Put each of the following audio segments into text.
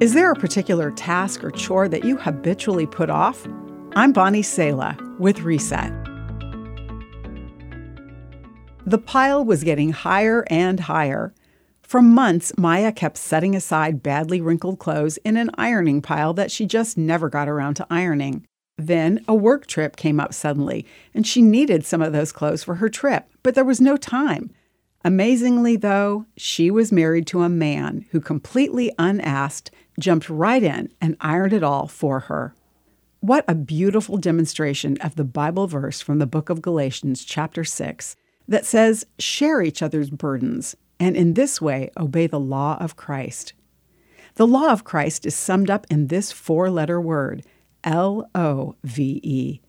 Is there a particular task or chore that you habitually put off? I'm Bonnie Sala with Reset. The pile was getting higher and higher. For months, Maya kept setting aside badly wrinkled clothes in an ironing pile that she just never got around to ironing. Then a work trip came up suddenly, and she needed some of those clothes for her trip, but there was no time. Amazingly, though, she was married to a man who completely unasked jumped right in and ironed it all for her. What a beautiful demonstration of the Bible verse from the book of Galatians, chapter 6, that says, Share each other's burdens, and in this way obey the law of Christ. The law of Christ is summed up in this four letter word, L O V E.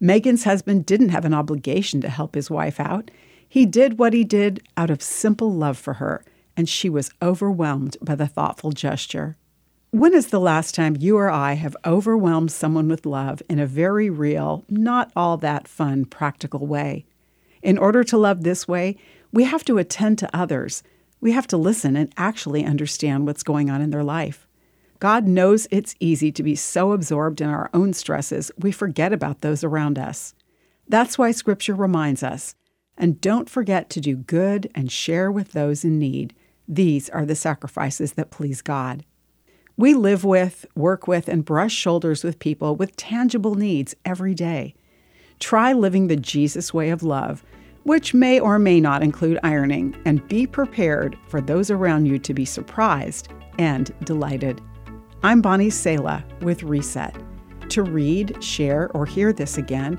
Megan's husband didn't have an obligation to help his wife out. He did what he did out of simple love for her, and she was overwhelmed by the thoughtful gesture. When is the last time you or I have overwhelmed someone with love in a very real, not all that fun, practical way? In order to love this way, we have to attend to others. We have to listen and actually understand what's going on in their life. God knows it's easy to be so absorbed in our own stresses we forget about those around us. That's why Scripture reminds us and don't forget to do good and share with those in need. These are the sacrifices that please God. We live with, work with, and brush shoulders with people with tangible needs every day. Try living the Jesus way of love, which may or may not include ironing, and be prepared for those around you to be surprised and delighted. I'm Bonnie Sala with Reset. To read, share, or hear this again,